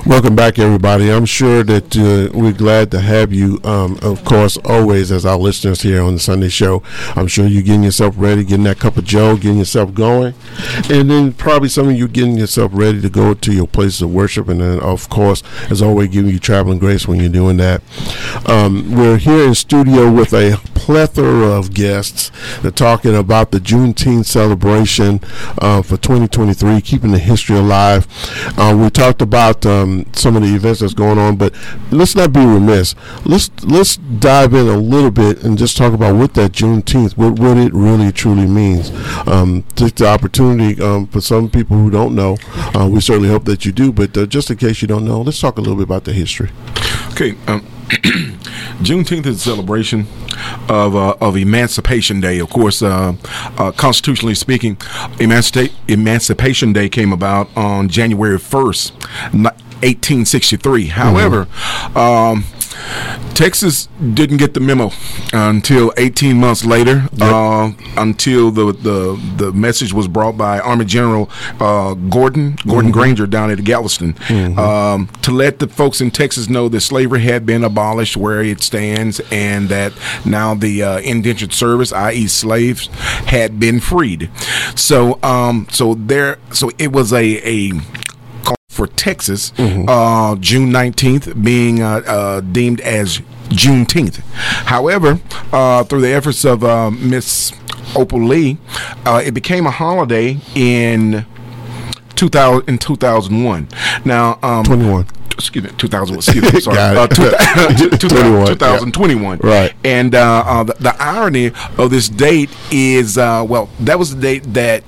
Welcome back, everybody. I'm sure that uh, we're glad to have you, um, of course, always as our listeners here on the Sunday show. I'm sure you're getting yourself ready, getting that cup of joe, getting yourself going. And then probably some of you getting yourself ready to go to your places of worship. And then, of course, as always, giving you traveling grace when you're doing that. Um, we're here in studio with a plethora of guests. They're talking about the Juneteenth celebration uh, for 2023, keeping the history alive. Uh, we talked about um, some of the events that's going on, but let's not be remiss. Let's let's dive in a little bit and just talk about what that Juneteenth, what what it really truly means. Um, take the opportunity um, for some people who don't know. Uh, we certainly hope that you do, but uh, just in case you don't know, let's talk a little bit about the history. Okay. Um, Juneteenth is a celebration of uh, of Emancipation Day. Of course, uh, uh, constitutionally speaking, Emancipa- Emancipation Day came about on January first, 1863. However, um, Texas didn't get the memo until 18 months later, yep. uh, until the, the the message was brought by Army General uh, Gordon Gordon mm-hmm. Granger down at Galveston mm-hmm. um, to let the folks in Texas know that slavery had been abolished where it stands, and that now the uh, indentured service, i.e., slaves, had been freed. So, um, so there, so it was a a for Texas, mm-hmm. uh, June 19th being uh, uh, deemed as Juneteenth. However, uh, through the efforts of uh, Miss Opal Lee, uh, it became a holiday in 2000 in 2001. Now, um, 21 excuse me, 2000. Excuse me, sorry, uh, two, 2021. Right. And uh, uh, the, the, irony of this date is, well, that was the date that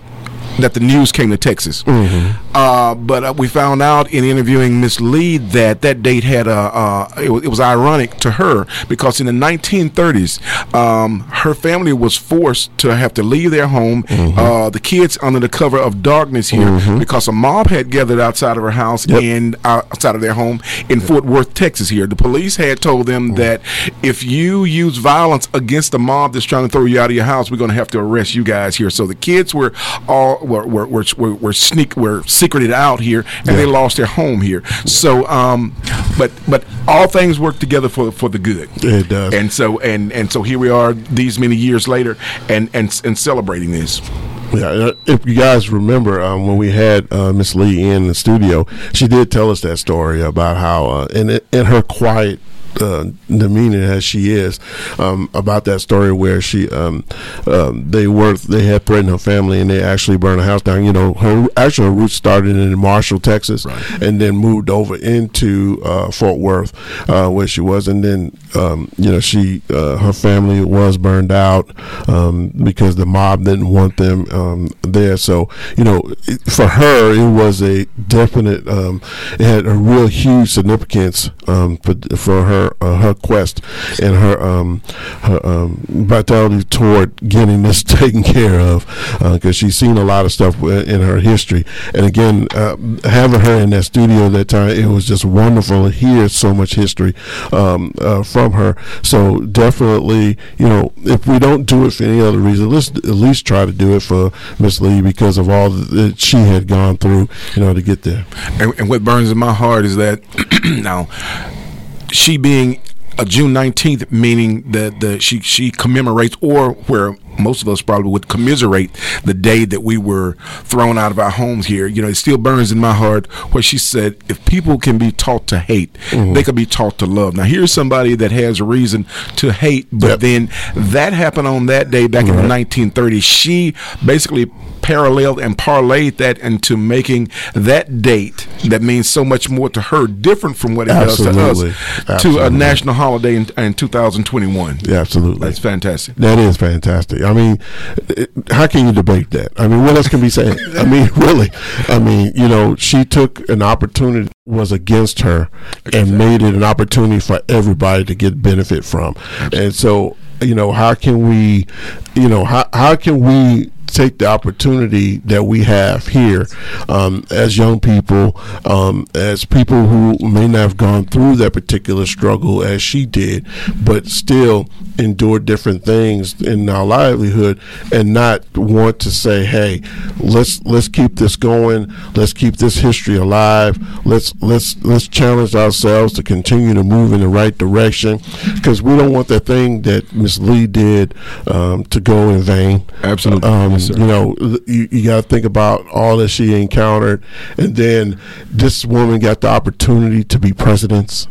that the news came to Texas. Mm-hmm. Uh, but uh, we found out in interviewing Miss Lee that that date had a. Uh, it, it, was ironic to her because in the 1930s, um, her family was forced to have to leave their home. Mm-hmm. Uh, the kids under the cover of darkness here mm-hmm. because a mob had gathered outside of her house yep. and outside of their home in yep. Fort Worth, Texas. Here, the police had told them mm. that if you use violence against a mob that's trying to throw you out of your house, we're going to have to arrest you guys here. So the kids were all were were were, were, sneak were secreted out here, and yeah. they lost their home here. So, um, but but all things work together for for the good. It does. And so and and so here we are, these many years later, and and and celebrating this. Yeah, uh, if you guys remember um, when we had uh, Miss Lee in the studio, she did tell us that story about how uh, in in her quiet uh, demeanor as she is um, about that story where she um, um, they were they had threatened her family and they actually burned her house down. You know, her actual roots started in Marshall, Texas, right. and then moved over into uh, Fort Worth uh, where she was, and then um, you know she uh, her family was burned out um, because the mob didn't want them um, there. So you know, for her it was a definite it had a real huge significance for for her her uh, her quest and her um her um, vitality toward getting this taken care of because uh, she's seen a lot of stuff in her history. And again, uh, having her in that studio that time, it was just wonderful to hear so much history um, uh, from her. So definitely, you know, if we don't do it for any other reason, let's at least try to do it for Miss Lee because of all that she had gone through, you know, to get there. And, and what burns in my heart is that now she being a June 19th, meaning that the she she commemorates, or where most of us probably would commiserate the day that we were thrown out of our homes here. You know, it still burns in my heart where she said, if people can be taught to hate, mm-hmm. they could be taught to love. Now, here's somebody that has a reason to hate, but yep. then that happened on that day back right. in the 1930s. She basically paralleled and parlayed that into making that date that means so much more to her different from what it Absolutely. does to us Absolutely. to a national holiday in, in 2021. Yeah, absolutely. That's fantastic. That is fantastic. I mean, how can you debate that? I mean, what else can be said? I mean, really. I mean, you know, she took an opportunity was against her and made it an opportunity for everybody to get benefit from. And so, you know, how can we, you know, how how can we take the opportunity that we have here um, as young people, um, as people who may not have gone through that particular struggle as she did, but still endure different things in our livelihood, and not want to say, "Hey, let's let's keep this going. Let's keep this history alive. Let's let's let's challenge ourselves to continue to move in the right direction, because we don't want that thing that Miss Lee did um, to go in vain. Absolutely. Um, Yes, you know, you, you got to think about all that she encountered, and then this woman got the opportunity to be president.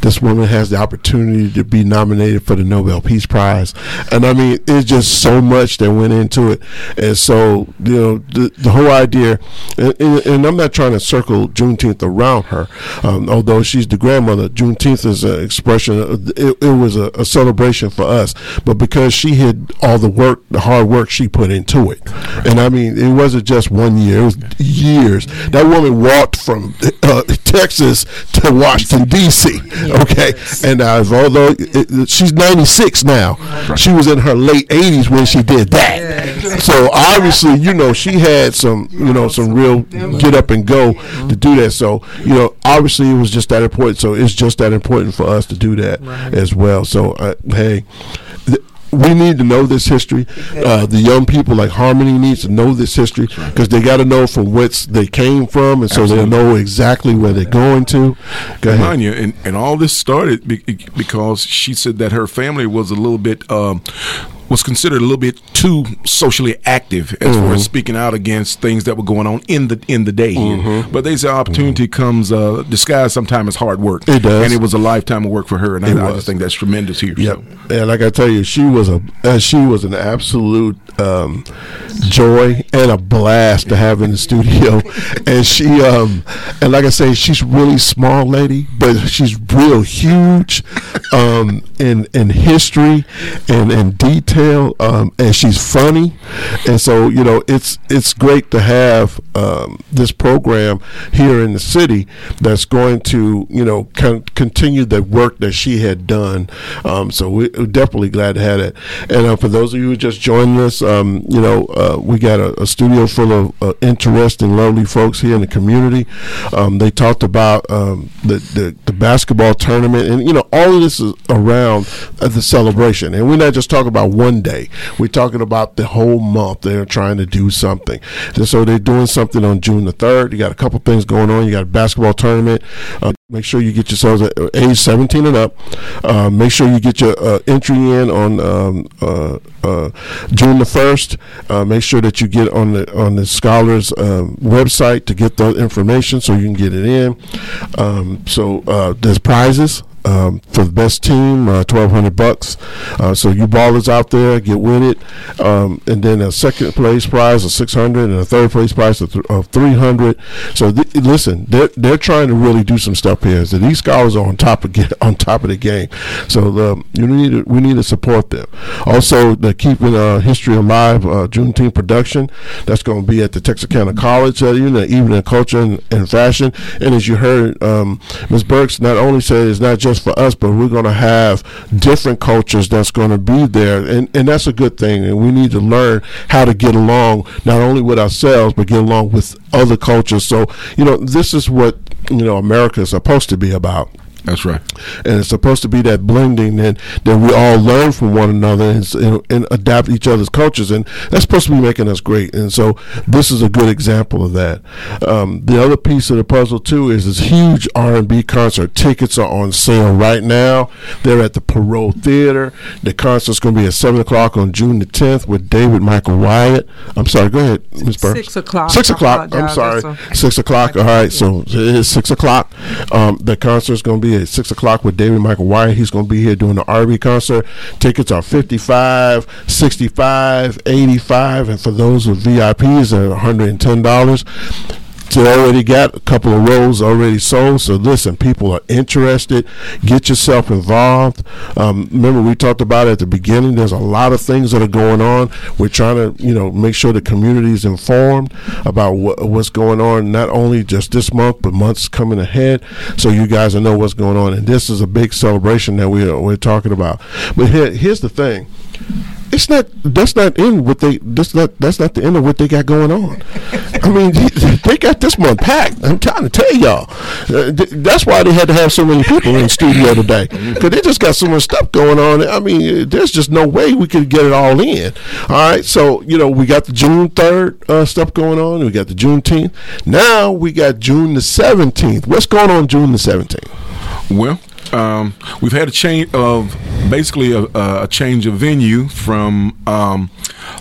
This woman has the opportunity to be nominated for the Nobel Peace Prize, and I mean, it's just so much that went into it, and so you know, the, the whole idea, and, and, and I'm not trying to circle Juneteenth around her, um, although she's the grandmother. Juneteenth is an expression. Of, it, it was a, a celebration for us, but because she had all the work, the hard work she put into it, and I mean, it wasn't just one year; it was years. That woman walked from uh, Texas to Washington D.C. Okay, and uh, although it, it- she's 96 now, she was in her late 80s when she did that. So obviously, you know, she had some, you know, some real get up and go to do that. So you know, obviously, it was just that important. So it's just that important for us to do that as well. So uh, hey. Th- we need to know this history. Uh, the young people like Harmony needs to know this history because they got to know from whence they came from, and so they'll know exactly where they're going to. Go ahead. Mind you, and, and all this started be, because she said that her family was a little bit um, was considered a little bit too socially active as far Mm-hmm. as speaking out against things that were going on in the in the day. Mm-hmm. But they say opportunity comes uh, disguised sometimes as hard work. It does. and it was a lifetime of work for her, and I, I just think that's tremendous here. Yep. So. And like I tell you, she was a uh, she was an absolute um, joy and a blast to have in the studio. and she um and like I say, she's really small lady, but she's real huge um in in history and in detail. Um and she's funny. And so, you know, it's it's great to have um this program here in the city that's going to, you know, con- continue the work that she had done. Um, so we- we're definitely glad to have it. And uh, for those of you who just joined us, um, you know, uh, we got a, a studio full of uh, interesting, lovely folks here in the community. Um, they talked about um, the, the the basketball tournament, and you know, all of this is around uh, the celebration. And we're not just talking about one day; we're talking about the whole month. They're trying to do something. So they're doing something on June the third. You got a couple things going on. You got a basketball tournament. Uh, make sure you get yourselves at uh, age 17 and up. Uh, make sure you get your uh, entry in on um, uh, uh, June the first. Uh, make sure that you get on the on the scholars website to get the information so you can get it in. Um, so there's prizes. Um, for the best team, uh, twelve hundred bucks. Uh, so you ballers out there, get with it. Um, and then a second place prize of six hundred, and a third place prize of, th- of three hundred. So th- listen, they're they're trying to really do some stuff here. So these scholars are on top of get, on top of the game. So um, you need to, we need to support them. Also, the keeping uh, history alive uh, Juneteenth production. That's going to be at the Texarkana College, uh, evening of culture and, and fashion. And as you heard, um, Ms. Burks not only said it's not just for us, but we're going to have different cultures that's going to be there, and and that's a good thing. And we need to learn how to get along not only with ourselves, but get along with other cultures. So you know, this is what you know America is supposed to be about That's right. and it's supposed to be that blending and that we all learn from one another and, and, and adapt each other's cultures and that's supposed to be making us great and so this is a good example of that um, the other piece of the puzzle too is this huge r&b concert tickets are on sale right now they're at the Perot theater the concert's going to be at 7 o'clock on june the 10th with david michael wyatt i'm sorry go ahead ms burks Six o'clock. six o'clock i'm sorry six o'clock. All right, so it is six o'clock. Um, the concert is going to be at six o'clock with David Michael Wyatt. He's going to be here doing the RB concert. Tickets are 55 65 85 and for those with VIPs, they're $110. They already got a couple of rows already sold. So listen, people are interested. Get yourself involved. Um, remember, we talked about it at the beginning. There's a lot of things that are going on. We're trying to, you know, make sure the community is informed about what, what's going on. Not only just this month, but months coming ahead. So you guys will know what's going on. And this is a big celebration that we are, we're talking about. But here, here's the thing it's not. That's not in what they. That's not. That's not the end of what they got going on. I mean, they got this one packed. I'm trying to tell y'all. Uh, that's why they had to have so many people in studio today because they just got so much stuff going on. I mean, there's just no way we could get it all in. All right, so you know we got the June third uh, stuff going on. We got the Juneteenth. Now we got June the seventeenth. What's going on June the seventeenth? Well, um, we've had a change of basically a, a change of venue from um,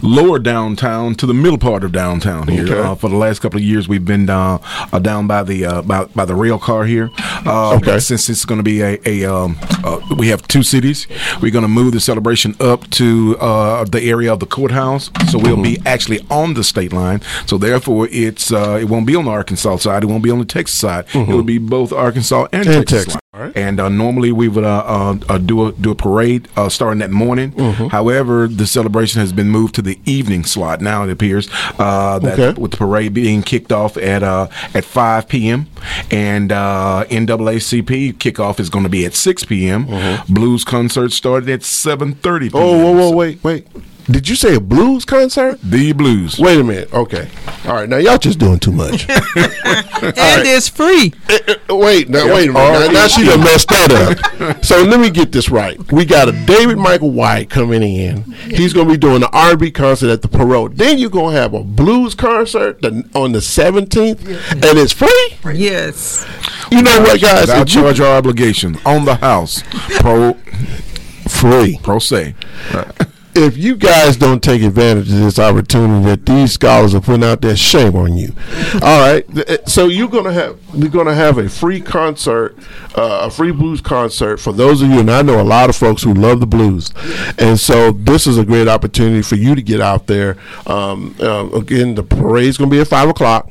lower downtown to the middle part of downtown here. Okay. Uh, for the last couple of years, we've been uh, uh, down by the uh, by, by the rail car here. Uh, Okay. Since it's going to be a, a um, uh, we have two cities, we're going to move the celebration up to uh, the area of the courthouse. So we'll be actually on the state line. So therefore, it's uh, it won't be on the Arkansas side. It won't be on the Texas side. It'll be both Arkansas and, And Texas. Texas. Line. And uh, normally we would uh, uh, do a do a parade uh, starting that morning. Mm-hmm. However, the celebration has been moved to the evening slot. Now it appears uh, that Okay. with the parade being kicked off at uh, at 5 p.m. and uh, NAACP kickoff is going to be at 6 p.m. Blues concert started at 7:30 Mm-hmm. Oh, whoa, whoa, wait, wait. Did you say a blues concert? The Blues. Wait a minute. Okay. All right. Now y'all just doing too much. and it's free. Eh, eh, wait. Now wait a minute. Now, now she done messed that up. So let me get this right. We got a David Michael White coming in. He's going to be doing the R&B concert at the Perot. Then you're going to have a blues concert the, on the 17th, and it's free. Yes. You know what, guys? Without If you- charge or obligation on the house. Pro free. pro se. If you guys don't take advantage of this opportunity that these scholars are putting out there, shame on you. All right, eh, so you're gonna have we're gonna have a free concert, uh, a free blues concert for those of you, and I know a lot of folks who love the blues, and so this is a great opportunity for you to get out there. Um, uh, again, the parade's gonna be at five o'clock.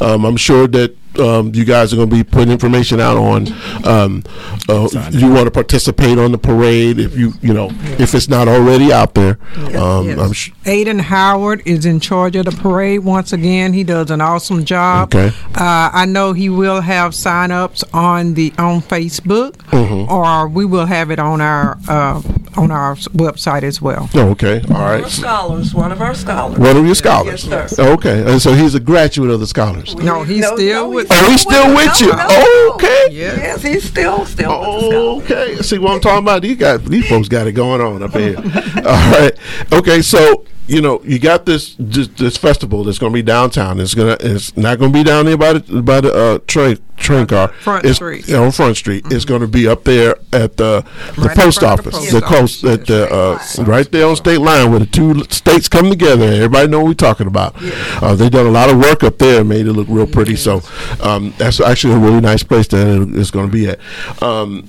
Um, I'm sure that um, you guys are going to be putting information out on. Um, uh, you want to participate on the parade if you you know if it's not already out there. Um, Yes. I'm sh- Aiden Howard is in charge of the parade once again. He does an awesome job. Okay. Uh, I know he will have sign-ups on the on Facebook, Mm-hmm. or we will have it on our uh, on our website as well. oh, okay, all right. Our scholars, one of our scholars. One of your scholars. Yes, sir. Okay, and so he's a graduate of the scholars. No, he's still with. Oh, he's still with you. Oh, no, no. Okay. Yes, he's still still with the. Oh, okay, see what I'm talking about? These guys, these folks got it going on up here. All right, okay. So you know, you got this this, this festival that's going to be downtown. It's gonna it's not going to be down there by the by the uh, train train car. Front it's, Street. yeah, on Front Street. It's going to be up there at the the Right post front of the office, post the coast at the uh, right there on state line where the two states come together. Everybody know what we're talking about. Uh, they done a lot of work up there, made it look real pretty. So um, that's actually a really nice place that it's going to be at. Um,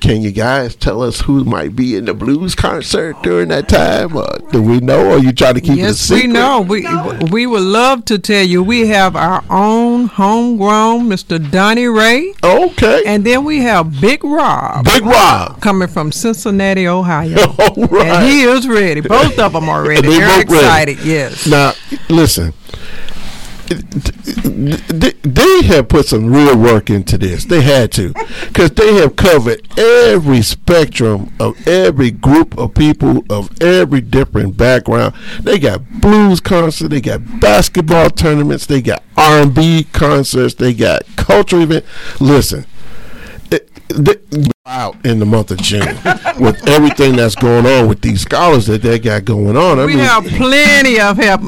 can you guys tell us who might be in the blues concert during that time? Uh, do we know, or you try to keep it a Yes, secret? we know. We we would love to tell you. We have our own homegrown Mr. Donnie Ray, Okay, and then we have Big Rob Big Rob. coming from Cincinnati, Ohio. All right. And he is ready. Both of them are ready. They're both ready. excited. Yes. Now, listen. They have put some real work into this. They had to, because they have covered every spectrum of every group of people of every different background. They got blues concerts, they got basketball tournaments, they got R and B concerts, they got culture event. Listen, it, they, out in the month of June with everything that's going on with these scholars that they got going on. I We mean, have plenty of help.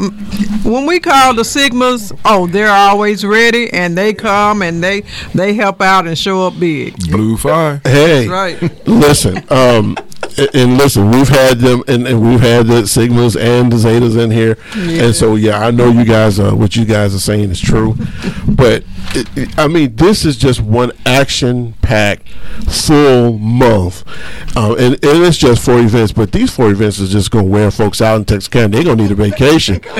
When we call the Sigmas, oh, they're always ready, and they come and they they help out and show up big. Blue fire. Hey, Right. listen, um, and, and listen, we've had them, and, and we've had the Sigmas and the Zetas in here, and so yeah, I know you guys, uh, what you guys are saying is true, but it, it- I mean, this is just one action-packed full month, um, and, and it's just four events, but these four events is just going to wear folks out in Texas County. They're going to need a vacation.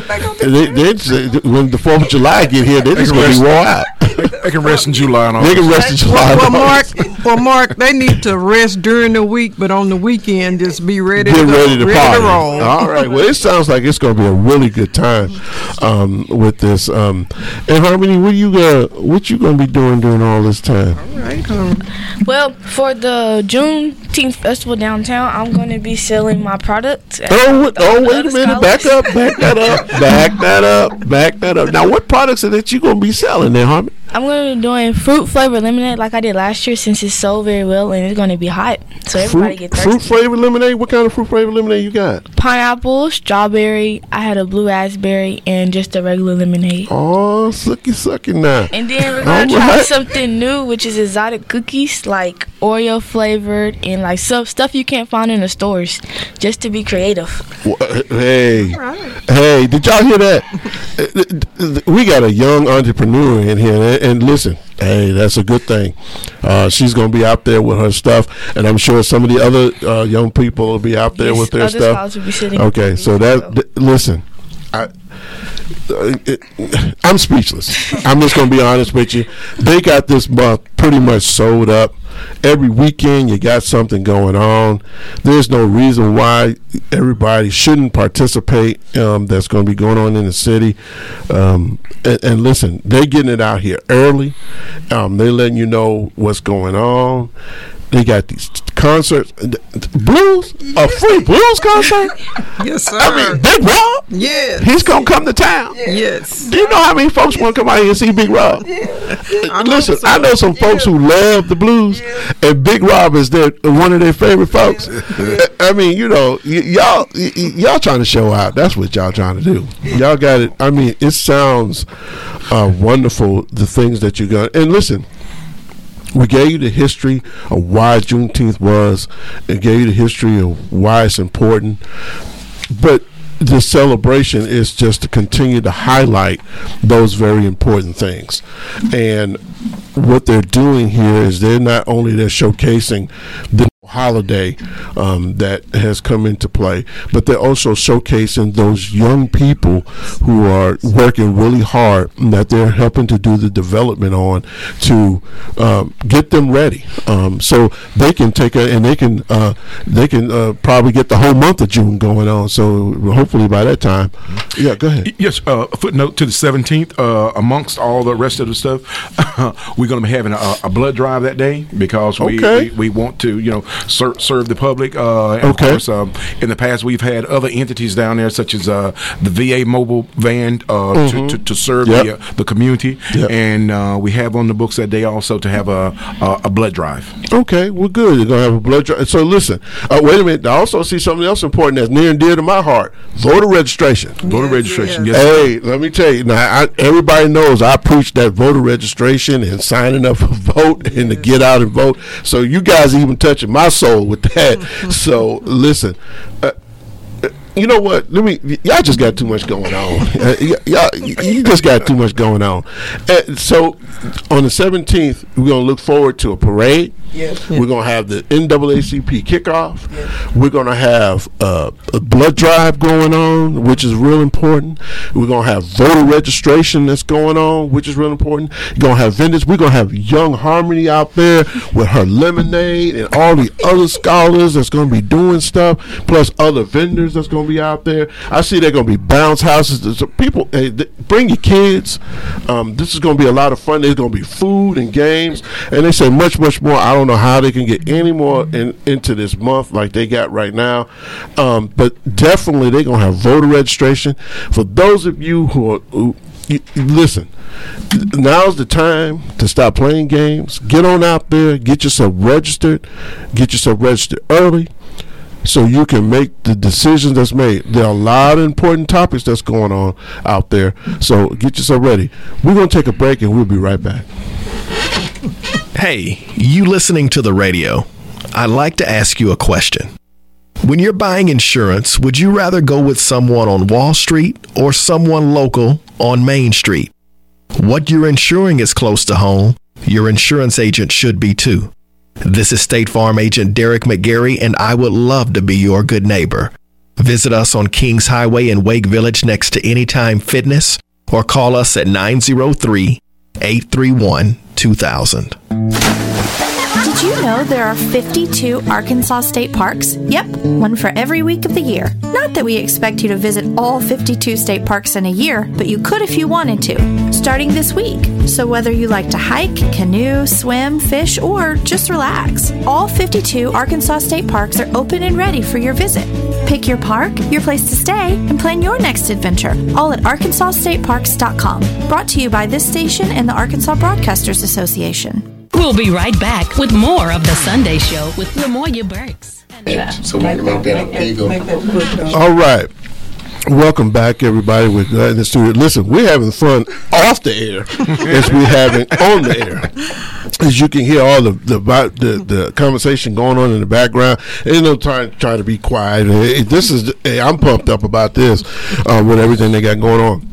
They, they, they- when the Fourth of July get here, they're just going to be wore out. They can rest in July and They can rest in July. Well, and Mark, well, Mark, they need to rest during the week, but on the weekend, just be ready. get to go, ready to party. roll. All right. Well, it sounds like it's going to be a really good time um, with this. Um, and Harmony, what do you uh, what you gonna be doing during all this time? Right. Um, Well, for the Juneteenth festival downtown, I'm going to be selling my products. at Oh, wait- oh, wait a minute! Back up, back that up, back that up, back that up. Now, what products are that you gonna be selling there, Harmon? I'm going to be doing fruit flavored lemonade like I did last year since it's sold very well and it's going to be hot. So everybody Fruit, get thirsty. fruit flavored lemonade. What kind of fruit flavored lemonade you got? Pineapple, strawberry, I had a blue raspberry, and just a regular lemonade. Oh, sucky, sucky now. And then we're gonna try right. something new, which is exotic cookies, like Oreo flavored and like some stuff you can't find in the stores, just to be creative. Wha- Hey, hey, did y'all hear that? We got a young entrepreneur in here, and, and listen, hey, that's a good thing. Uh, she's gonna be out there with her stuff, and I'm sure some of the other uh, young people will be out there Yes, with their other stuff. will be sitting Okay, so that as th- listen, I. uh, it- I'm speechless. I'm just gonna be honest with you. They got this month pretty much sold up. Every weekend you got something going on. There's no reason why everybody shouldn't participate. Um, that's going to be going on in the city. Um, and, and listen, they're getting it out here early. Um, they're letting you know what's going on. They got these concerts, blues, a free blues concert. yes, sir. I mean, Big Rob. yes. He's gonna come to town. yes. Do you know how many folks want to come out here and see Big Rob? I know Listen, some. I know some folks who love the blues, and Big Rob is their one of their favorite folks. I mean, you know, y- y'all y- y'all trying to show out. That's what y'all trying to do. Y'all got it. I mean, it sounds uh, wonderful. The things that you got, and listen. We gave you the history of why Juneteenth was, and gave you the history of why it's important. But the celebration is just to continue to highlight those very important things. And what they're doing here is they're not only they're showcasing the holiday um, that has come into play but they're also showcasing those young people who are working really hard and that they're helping to do the development on to um, get them ready um, so they can take a and they can uh, they can uh, probably get the whole month of June going on so hopefully by that time yeah go ahead Yes, uh, footnote to the 17th. Uh, amongst all the rest of the stuff, we're going to be having a, a blood drive that day because we, Okay. we, we want to, you know, ser- serve the public. Uh, and Okay. Of course, um, in the past, we've had other entities down there, such as uh, the VA mobile van uh, to, to, to serve Yep. the, uh, the community. Yep. And uh, we have on the books that day also to have a, a, a blood drive. Okay, well, good. You're gonna have a blood drive. So listen, uh, wait a minute. I also see something else important that's near and dear to my heart: voter registration. Voter Yes, registration. yes. Yes. Hey, let me tell you now. I, everybody knows I preach that voter registration and signing up for vote and to get out and vote. So you guys even touching my soul with that. So listen. Uh, you know what? Let me. Y'all just got too much going on. Uh, y'all, you just got too much going on. Uh, so, on the seventeenth, we're gonna look forward to a parade. Yes. We're gonna have the NAACP kickoff. Yes. We're gonna have uh, a blood drive going on, which is real important. We're gonna have voter registration that's going on, which is real important. You're gonna have vendors. We're gonna have Young Harmony out there with her lemonade and all the other scholars that's gonna be doing stuff, plus other vendors that's gonna be out there. I see they're gonna be bounce houses. People, hey, th- bring your kids. Um, this is gonna be a lot of fun. There's gonna be food and games, and they say much, much more. I don't know how they can get any more in, into this month like they got right now, um, but definitely they're gonna have voter registration for those of you who are. Who, listen, now's the time to stop playing games. Get on out there, get yourself registered, get yourself registered early so you can make the decisions that's made. There are a lot of important topics that's going on out there. So get yourself ready. We're going to take a break and we'll be right back. Hey, you listening to the radio? I'd like to ask you a question. When you're buying insurance, would you rather go with someone on Wall Street or someone local on Main Street? What you're insuring is close to home. Your insurance agent should be too. This is State Farm agent Derek McGarry, and I would love to be your good neighbor. Visit us on Kings Highway in Wake Village next to Anytime Fitness or call us at 903 831 2000. Did you know there are 52 Arkansas state parks? Yep, one for every week of the year. Not that we expect you to visit all 52 state parks in a year, but you could if you wanted to, starting this week. So whether you like to hike, canoe, swim, fish, or just relax, all 52 Arkansas state parks are open and ready for your visit. Pick your park, your place to stay, and plan your next adventure, all at arkansasstateparks.com. Brought to you by this station and the Arkansas Broadcasters Association. We'll be right back with more of The Sunday Show with Lamoya Burks. So we can make that, there you go. All right. Welcome back, everybody. We're glad in the studio. Listen, we're having fun off the air as we're having on the air. As you can hear all the the about the, the conversation going on in the background. Ain't no trying trying to be quiet. Hey, This is hey, I'm pumped up about this uh, with everything they got going on.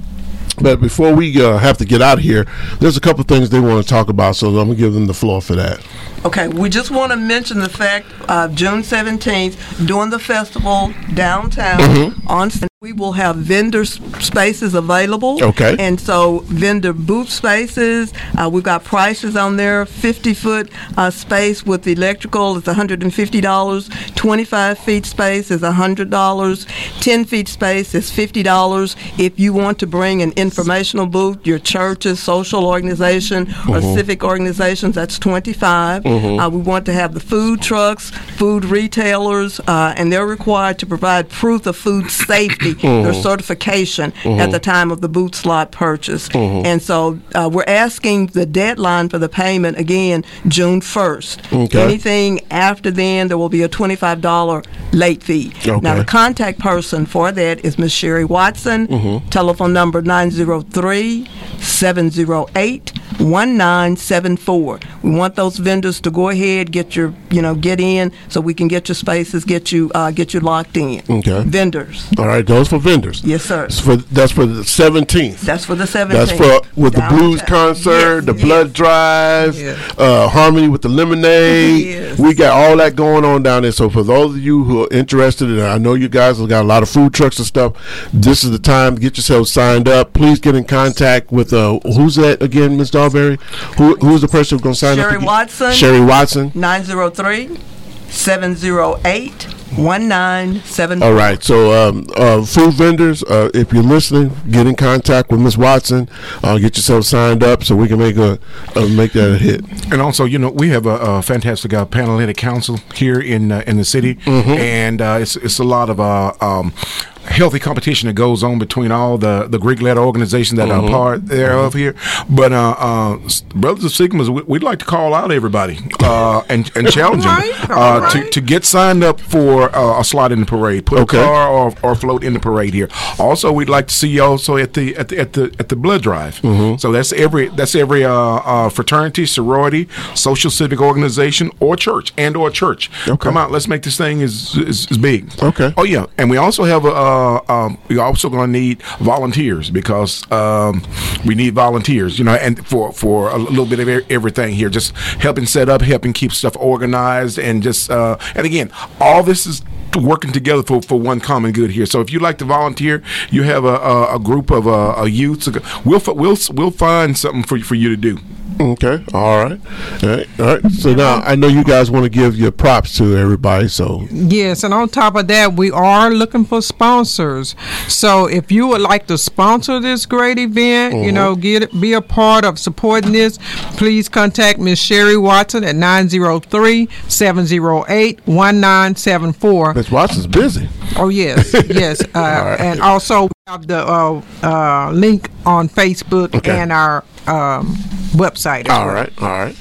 But before we uh, have to get out of here, there's a couple things they want to talk about, so I'm gonna give them the floor for that. Okay, we just want to mention the fact of June 17th, during the festival downtown Mm-hmm. on we will have vendor spaces available. Okay. And so vendor booth spaces, uh, we've got prices on there. 50 foot uh, space with electrical is $150. 25 feet space is $100. 10 feet space is $50. If you want to bring an informational booth, your churches, social organization, or civic organizations, that's 25. Uh, we want to have the food trucks, food retailers, uh, and they're required to provide proof of food safety, their certification at the time of the booth slot purchase. And so uh, we're asking the deadline for the payment again June 1st. Okay. Anything after then, there will be a $25 late fee. Now, the contact person for that is Ms. Sherry Watson. Mm-hmm. Telephone number 903 708 1974. We want those vendors to go ahead, get your, you know, get in so we can get your spaces, get you, uh, get you locked in. Okay. Vendors. All right, those for vendors. Yes, sir. That's for that's for the 17th. That's for the 17th. That's for with the blues concert, Yes, the yes. blood drive, Yes. uh, harmony with the lemonade. We got all that going on down there. So for those of you who are interested, and I know you guys have got a lot of food trucks and stuff, this is the time to get yourselves signed up. Please get in contact with uh, who's that again, Ms. Darberry? Who who's the person who's going to sign up? Sherry? Watson. Sherry Watson. 903 708 1974. All right. So, um, uh, food vendors, uh, if you're listening, get in contact with Miss Watson. Uh, get yourself signed up so we can make a uh, make that a hit. And also, you know, we have a, a fantastic uh, Panhellenic Council here in uh, in the city, Mm-hmm. and uh, it's it's a lot of uh, um, healthy competition that goes on between all the the Greek letter organizations that Mm-hmm. are part thereof here. But uh, uh, Brothers of Sigmas, we, we'd like to call out everybody uh, and and challenge them Alright, uh, alright. to to get signed up for uh, a slot in the parade, put Okay. a car or, or float in the parade here. Also, we'd like to see you also at the at the at the at the blood drive. Mm-hmm. So that's every that's every uh, uh, fraternity, sorority, social civic organization, or church and or church. Okay. Come out, let's make this thing is is, is big. Okay. Oh yeah, and we also have a uh, um, we also going to need volunteers because um, we need volunteers. You know, and for for a little bit of everything here, just helping set up, helping keep stuff organized, and just uh, and again, all this is working together for, for one common good here. So if you'd like to volunteer, you have a, a, a group of uh, a youth. We'll we'll we'll find something for for you to do. Okay. All right. All right. All right. So now I know you guys want to give your props to everybody. So Yes, and on top of that, we are looking for sponsors. So if you would like to sponsor this great event, you know, get be a part of supporting this, please contact Miss Sherry Watson at 903-708-1974. Ms. Watson's busy. Oh yes, yes, uh, and also we have the uh, uh, link on Facebook Okay. and our um, website. as All well. right. All right.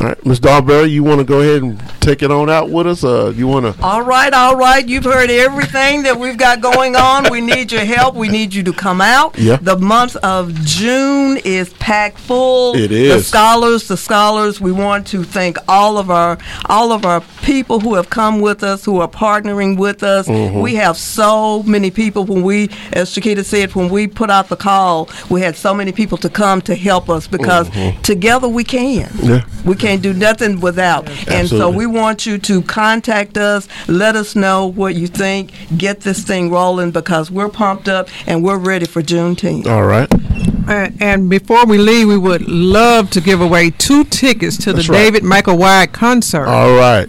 All right. Ms. Darberry, you want to go ahead and take it on out with us? Uh, you want to? All right, all right. You've heard everything that we've got going on. We need your help. We need you to come out. Yeah. The month of June is packed full. It is. The scholars, the scholars. We want to thank all of our all of our people who have come with us, who are partnering with us. Mm-hmm. We have so many people. When we, as Shakita said, when we put out the call, we had so many people to come to help us because together we can. Mm-hmm. Yeah. We can't do nothing without. And so we want you to contact us. Let us know what you think. Get this thing rolling because we're pumped up and we're ready for Juneteenth. All right. And, and before we leave, we would love to give away two tickets to That's the right. David Michael White concert. All right.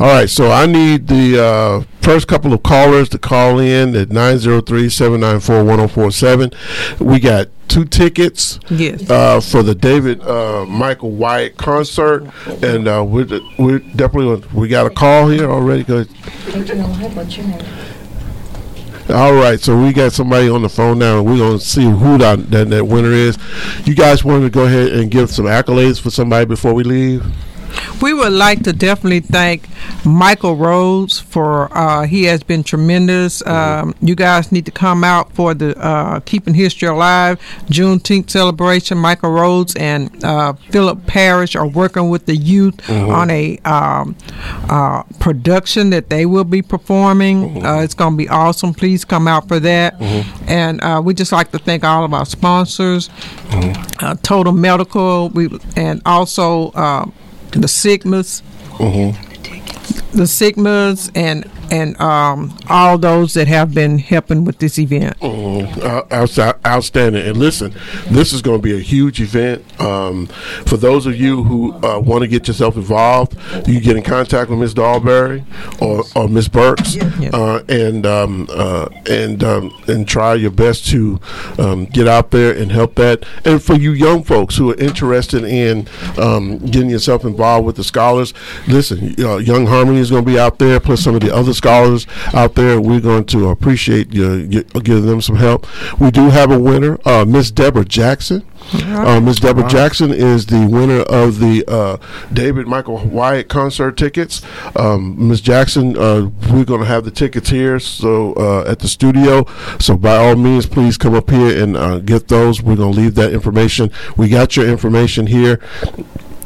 All right. So I need the uh, first couple of callers to call in at 903 794 1047. We got two tickets Yes. uh, for the David uh, Michael White concert. And uh, we're, we're definitely, we got a call here already. Good. All right, so we got somebody on the phone now, and we're gonna see who that, that that winner is. You guys want to go ahead and give some accolades for somebody before we leave? We would like to definitely thank Michael Rhodes for uh, he has been tremendous. Um, you guys need to come out for the uh, Keeping History Alive Juneteenth celebration. Michael Rhodes and uh, Philip Parrish are working with the youth on a um, uh, production that they will be performing. Uh, it's going to be awesome. Please come out for that. And uh, we just like to thank all of our sponsors, uh, Total Medical, we and also. The Sigmas, mm-hmm. the Sigmas, and and um, all those that have been helping with this event. Uh, outside, outstanding. And listen, this is going to be a huge event. Um, for those of you who uh, want to get yourself involved, you get in contact with Miss Dahlberry or, or Miss Burks, uh, and um, uh, and um, and try your best to um, get out there and help that. And for you young folks who are interested in um, getting yourself involved with the scholars, listen, uh, Young Harmony is going to be out there, plus some of the other scholars out there. We're going to appreciate you, giving them some help. We do have a winner, uh, Miss Deborah Jackson. Uh, Miss Deborah Jackson is the winner of the uh, David Michael Wyatt concert tickets. Um, Miss Jackson, uh, we're going to have the tickets here, so uh, at the studio. So by all means, please come up here and uh, get those. We're going to leave that information. We got your information here.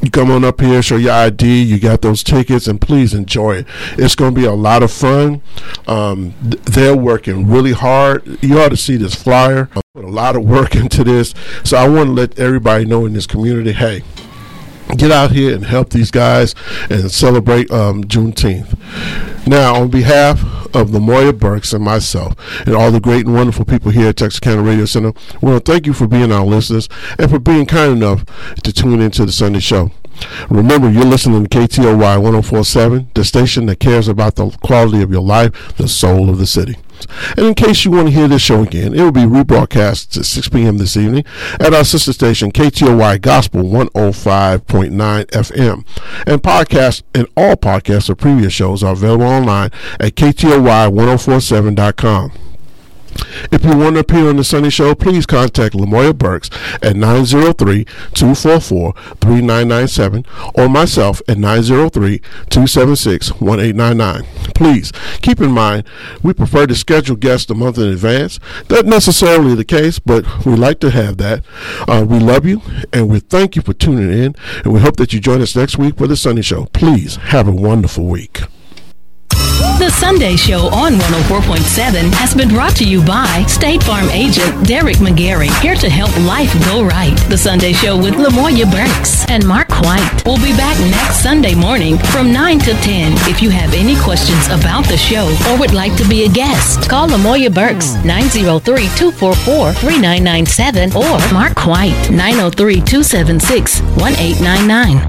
You come on up here, show your ID. You got those tickets, and please enjoy it. It's going to be a lot of fun. Um, th- they're working really hard. You ought to see this flyer. I put a lot of work into this, so I want to let everybody know in this community, hey, get out here and help these guys and celebrate um, Juneteenth. Now, on behalf of the Lamoya Burks and myself and all the great and wonderful people here at Texarkana Radio Center, we want to thank you for being our listeners and for being kind enough to tune into the Sunday show. Remember, you're listening to KTOY 1047, the station that cares about the quality of your life, the soul of the city. And in case you want to hear this show again, it will be rebroadcast at 6 p.m. this evening at our sister station, KTOY Gospel 105.9 FM. And podcasts and all podcasts of previous shows are available online at KTOY1047.com. If you want to appear on the Sunday Show, please contact Lamoya Burks at 903-244-3997 or myself at 903-276-1899. Please keep in mind, we prefer to schedule guests a month in advance. Not necessarily the case, but we like to have that. Uh, we love you, and we thank you for tuning in, and we hope that you join us next week for the Sunday Show. Please have a wonderful week. The Sunday Show on 104.7 has been brought to you by State Farm agent Derek McGarry, here to help life go right. The Sunday Show with Lamoya Burks and Mark White. We'll be back next Sunday morning from 9 to 10. If you have any questions about the show or would like to be a guest, call Lamoya Burks 903-244-3997 or Mark White 903-276-1899.